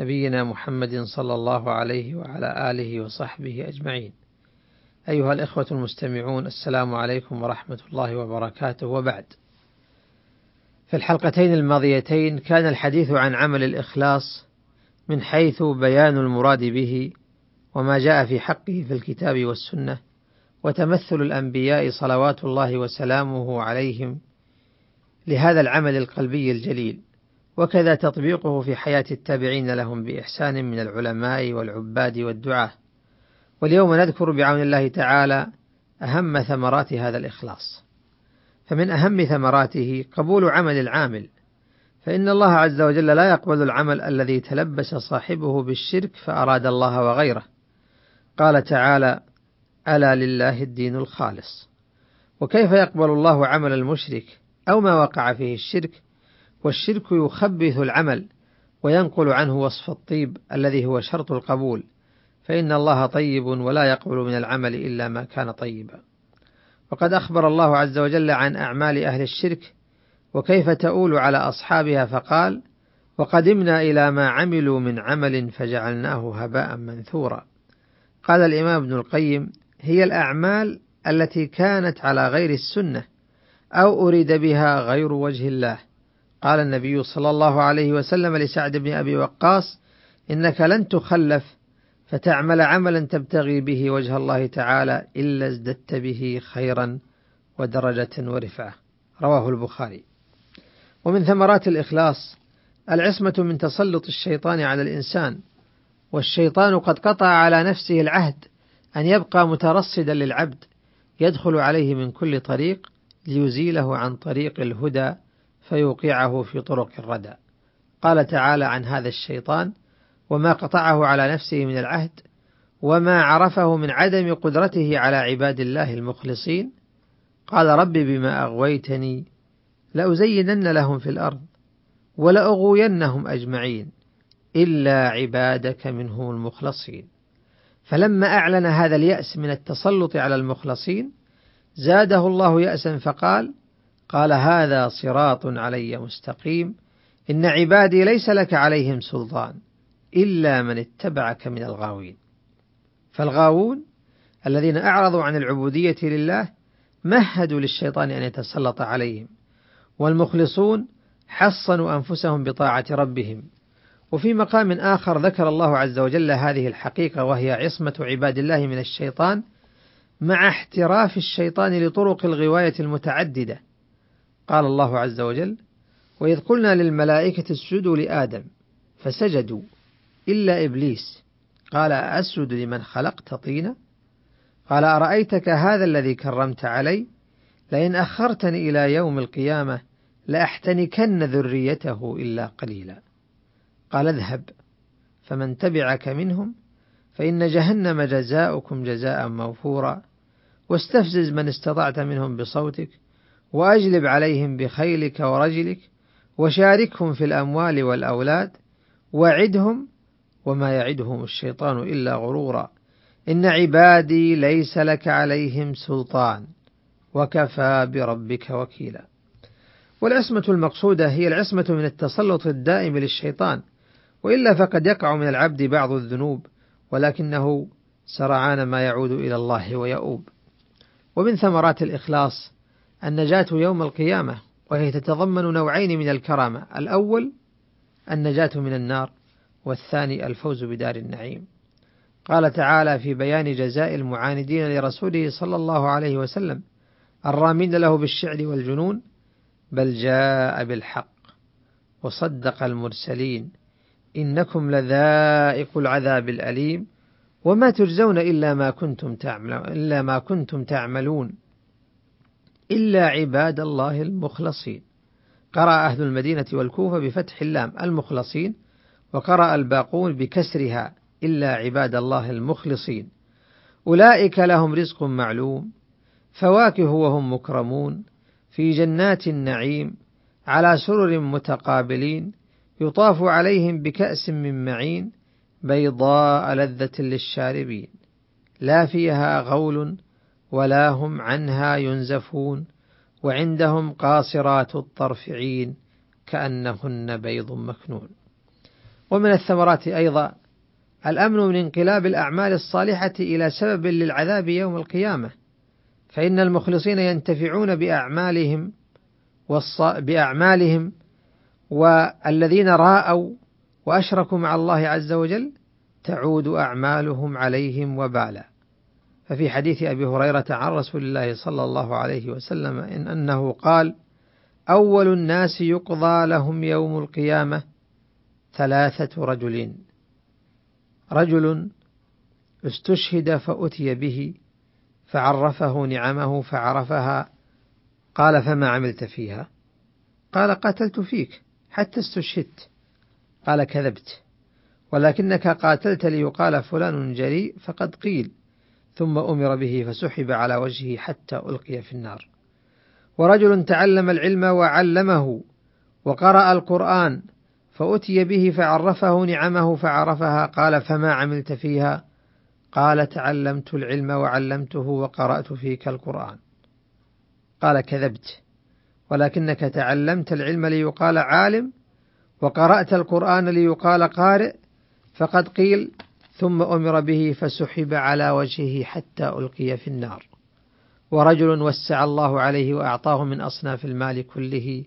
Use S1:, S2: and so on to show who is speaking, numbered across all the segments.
S1: نبينا محمد صلى الله عليه وعلى آله وصحبه أجمعين. أيها الإخوة المستمعون السلام عليكم ورحمة الله وبركاته وبعد. في الحلقتين الماضيتين كان الحديث عن عمل الإخلاص من حيث بيان المراد به وما جاء في حقه في الكتاب والسنة وتمثل الأنبياء صلوات الله وسلامه عليهم لهذا العمل القلبي الجليل وكذا تطبيقه في حياة التابعين لهم بإحسان من العلماء والعباد والدعاة. واليوم نذكر بعون الله تعالى أهم ثمرات هذا الإخلاص. فمن أهم ثمراته قبول عمل العامل. فإن الله عز وجل لا يقبل العمل الذي تلبس صاحبه بالشرك فأراد الله وغيره. قال تعالى ألا لله الدين الخالص. وكيف يقبل الله عمل المشرك أو ما وقع فيه الشرك والشرك يخبث العمل وينقل عنه وصف الطيب الذي هو شرط القبول. فإن الله طيب ولا يقبل من العمل إلا ما كان طيبا. وقد أخبر الله عز وجل عن أعمال أهل الشرك وكيف تؤول على أصحابها فقال وقدمنا إلى ما عملوا من عمل فجعلناه هباء منثورا. قال الإمام ابن القيم هي الأعمال التي كانت على غير السنة أو أريد بها غير وجه الله. قال النبي صلى الله عليه وسلم لسعد بن أبي وقاص إنك لن تخلف فتعمل عملا تبتغي به وجه الله تعالى إلا ازددت به خيرا ودرجة ورفعة. رواه البخاري. ومن ثمرات الإخلاص العصمة من تسلط الشيطان على الإنسان والشيطان قد قطع على نفسه العهد أن يبقى مترصدا للعبد يدخل عليه من كل طريق ليزيله عن طريق الهدى فيوقعه في طرق الردى. قال تعالى عن هذا الشيطان وما قطعه على نفسه من العهد وما عرفه من عدم قدرته على عباد الله المخلصين. قال رب بما أغويتني لأزينن لهم في الأرض ولأغوينهم أجمعين إلا عبادك منهم المخلصين. فلما أعلن هذا اليأس من التسلط على المخلصين زاده الله يأسا فقال قال هذا صراط علي مستقيم. إن عبادي ليس لك عليهم سلطان إلا من اتبعك من الغاوين. فالغاوون الذين أعرضوا عن العبودية لله مهدوا للشيطان أن يتسلط عليهم والمخلصون حصنوا أنفسهم بطاعة ربهم. وفي مقام آخر ذكر الله عز وجل هذه الحقيقة وهي عصمة عباد الله من الشيطان مع احتراف الشيطان لطرق الغواية المتعددة. قال الله عز وجل وإذ قلنا للملائكة اسجدوا لآدم فسجدوا إلا إبليس. قال أسجد لمن خلقت طينا؟ قال أرأيتك هذا الذي كرمت علي؟ لئن أخرتني إلى يوم القيامة لأحتنكن ذريته إلا قليلا. قال اذهب فمن تبعك منهم فإن جهنم جزاؤكم جزاء موفورا واستفزز من استطعت منهم بصوتك وأجلب عليهم بخيلك ورجلك وشاركهم في الأموال والأولاد وعدهم وما يعدهم الشيطان إلا غرورا. إن عبادي ليس لك عليهم سلطان وكفى بربك وكيلا. والعصمة المقصودة هي العصمة من التسلط الدائم للشيطان وإلا فقد يقع من العبد بعض الذنوب ولكنه سرعان ما يعود إلى الله ويؤوب. ومن ثمرات الإخلاص النجاة يوم القيامة وهي تتضمن نوعين من الكرامة. الأول النجاة من النار والثاني الفوز بدار النعيم. قال تعالى في بيان جزاء المعاندين لرسوله صلى الله عليه وسلم الرامين له بالشعر والجنون بل جاء بالحق. وصدق المرسلين إنكم لذائق العذاب الأليم وما تجزون إلا ما كنتم تعملون إلا ما كنتم تعملون. إلا عباد الله المخلصين. قرأ أهل المدينة والكوفة بفتح اللام المخلصين وقرأ الباقون بكسرها إلا عباد الله المخلصين. أولئك لهم رزق معلوم فواكه وهم مكرمون في جنات النعيم على سرر متقابلين يطاف عليهم بكأس من معين بيضاء لذة للشاربين. لا فيها غول ولا هم عنها ينزفون وعندهم قاصرات الطرف عين كأنهن بيض مكنون. ومن الثمرات أيضا الأمن من انقلاب الأعمال الصالحة إلى سبب للعذاب يوم القيامة فإن المخلصين ينتفعون بأعمالهم بأعمالهم والذين راءوا وأشركوا مع الله عز وجل تعود أعمالهم عليهم وبالا. ففي حديث أبي هريرة عن رسول الله صلى الله عليه وسلم إن أنه قال أول الناس يقضى لهم يوم القيامة ثلاثة رجلين. رجل استشهد فأتي به فعرفه نعمه فعرفها قال فما عملت فيها؟ قال قاتلت فيك حتى استشهدت. قال كذبت ولكنك قاتلت ليقال فلان جريء فقد قيل. ثم أمر به فسحب على وجهه حتى ألقي في النار. ورجل تعلم العلم وعلمه وقرأ القرآن فأتي به فعرفه نعمه فعرفها قال فما عملت فيها؟ قال تعلمت العلم وعلمته وقرأت فيك القرآن. قال كذبت ولكنك تعلمت العلم ليقال عالم وقرأت القرآن ليقال قارئ فقد قيل ثم أمر به فسحب على وجهه حتى ألقي في النار. ورجل وسع الله عليه وأعطاه من أصناف المال كله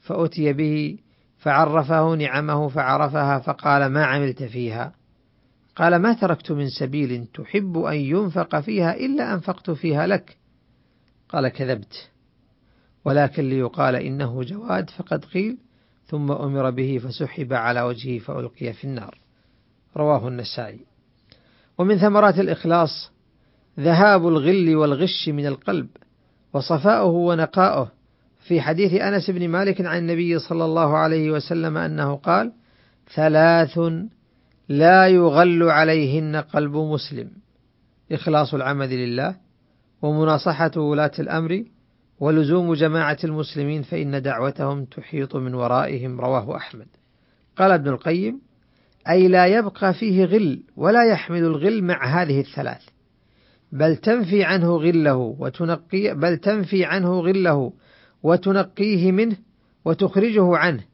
S1: فأتي به فعرفه نعمه فعرفها فقال ما عملت فيها؟ قال ما تركت من سبيل تحب أن ينفق فيها إلا أنفقت فيها لك. قال كذبت. ولكن ليقال إنه جواد فقد قيل ثم أمر به فسحب على وجهه فألقي في النار. رواه النسائي. ومن ثمرات الإخلاص ذهاب الغل والغش من القلب وصفاؤه ونقاؤه في حديث أنس بن مالك عن النبي صلى الله عليه وسلم أنه قال ثلاث لا يغل عليهن قلب مسلم. إخلاص العمل لله ومناصحة ولاة الأمر ولزوم جماعة المسلمين فإن دعوتهم تحيط من ورائهم رواه أحمد. قال ابن القيم أي لا يبقى فيه غل ولا يحمل الغل مع هذه الثلاث. بل تنفي عنه غله وتنقي بل تنفي عنه غله وتنقيه منه وتخرجه عنه.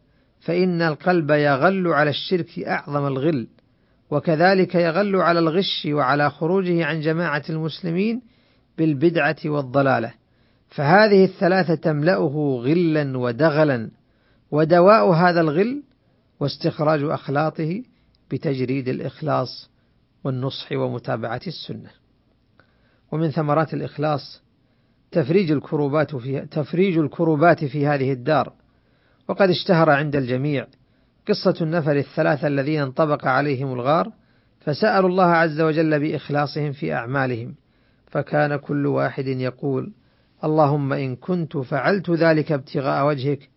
S1: فإن القلب يغل على الشرك أعظم الغل وكذلك يغل على الغش وعلى خروجه عن جماعة المسلمين بالبدعة والضلالة. فهذه الثلاثة تملأه غلا ودغلا ودواء هذا الغل واستخراج أخلاطه بتجريد الإخلاص والنصح ومتابعة السنة. ومن ثمرات الإخلاص تفريج الكروبات في تفريج الكروبات في هذه الدار، وقد اشتهر عند الجميع قصة النفر الثلاثة الذين انطبق عليهم الغار فسألوا الله عز وجل بإخلاصهم في أعمالهم، فكان كل واحد يقول: اللهم إن كنت فعلت ذلك ابتغاء وجهك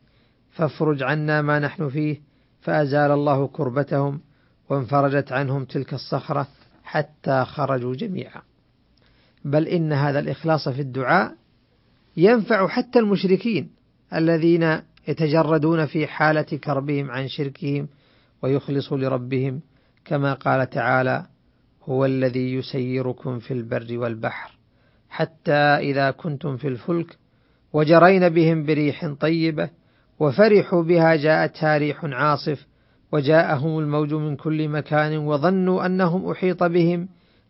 S1: فافرج عنا ما نحن فيه فأزال الله كربتهم وانفرجت عنهم تلك الصخرة حتى خرجوا جميعا. بل إن هذا الإخلاص في الدعاء ينفع حتى المشركين الذين يتجردون في حالة كربهم عن شركهم ويخلصوا لربهم كما قال تعالى هو الذي يسيركم في البر والبحر حتى إذا كنتم في الفلك وجرين بهم بريح طيبة وفرحوا بها جاءتها ريح عاصف وجاءهم الموج من كل مكان وظنوا أنهم أحيط بهم.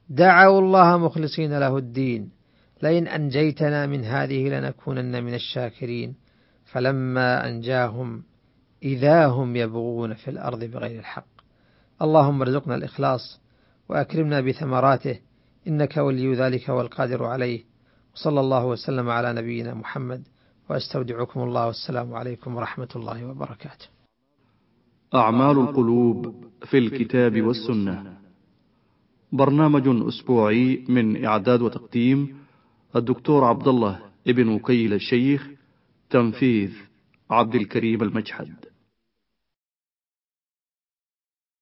S1: دعوا الله مخلصين له الدين. لئن أنجيتنا من هذه لنكونن من الشاكرين. فلما أنجاهم إذا هم يبغون في الأرض بغير الحق. اللهم ارزقنا الإخلاص وأكرمنا بثمراته. إنك ولي ذلك والقادر عليه. وصلى الله وسلم على نبينا محمد. وأستودعكم الله. والسلام عليكم ورحمة الله وبركاته.
S2: أعمال القلوب في الكتاب والسنة. برنامج أسبوعي من إعداد وتقديم الدكتور عبد الله ابن وكيل الشيخ تنفيذ عبد الكريم المجحد.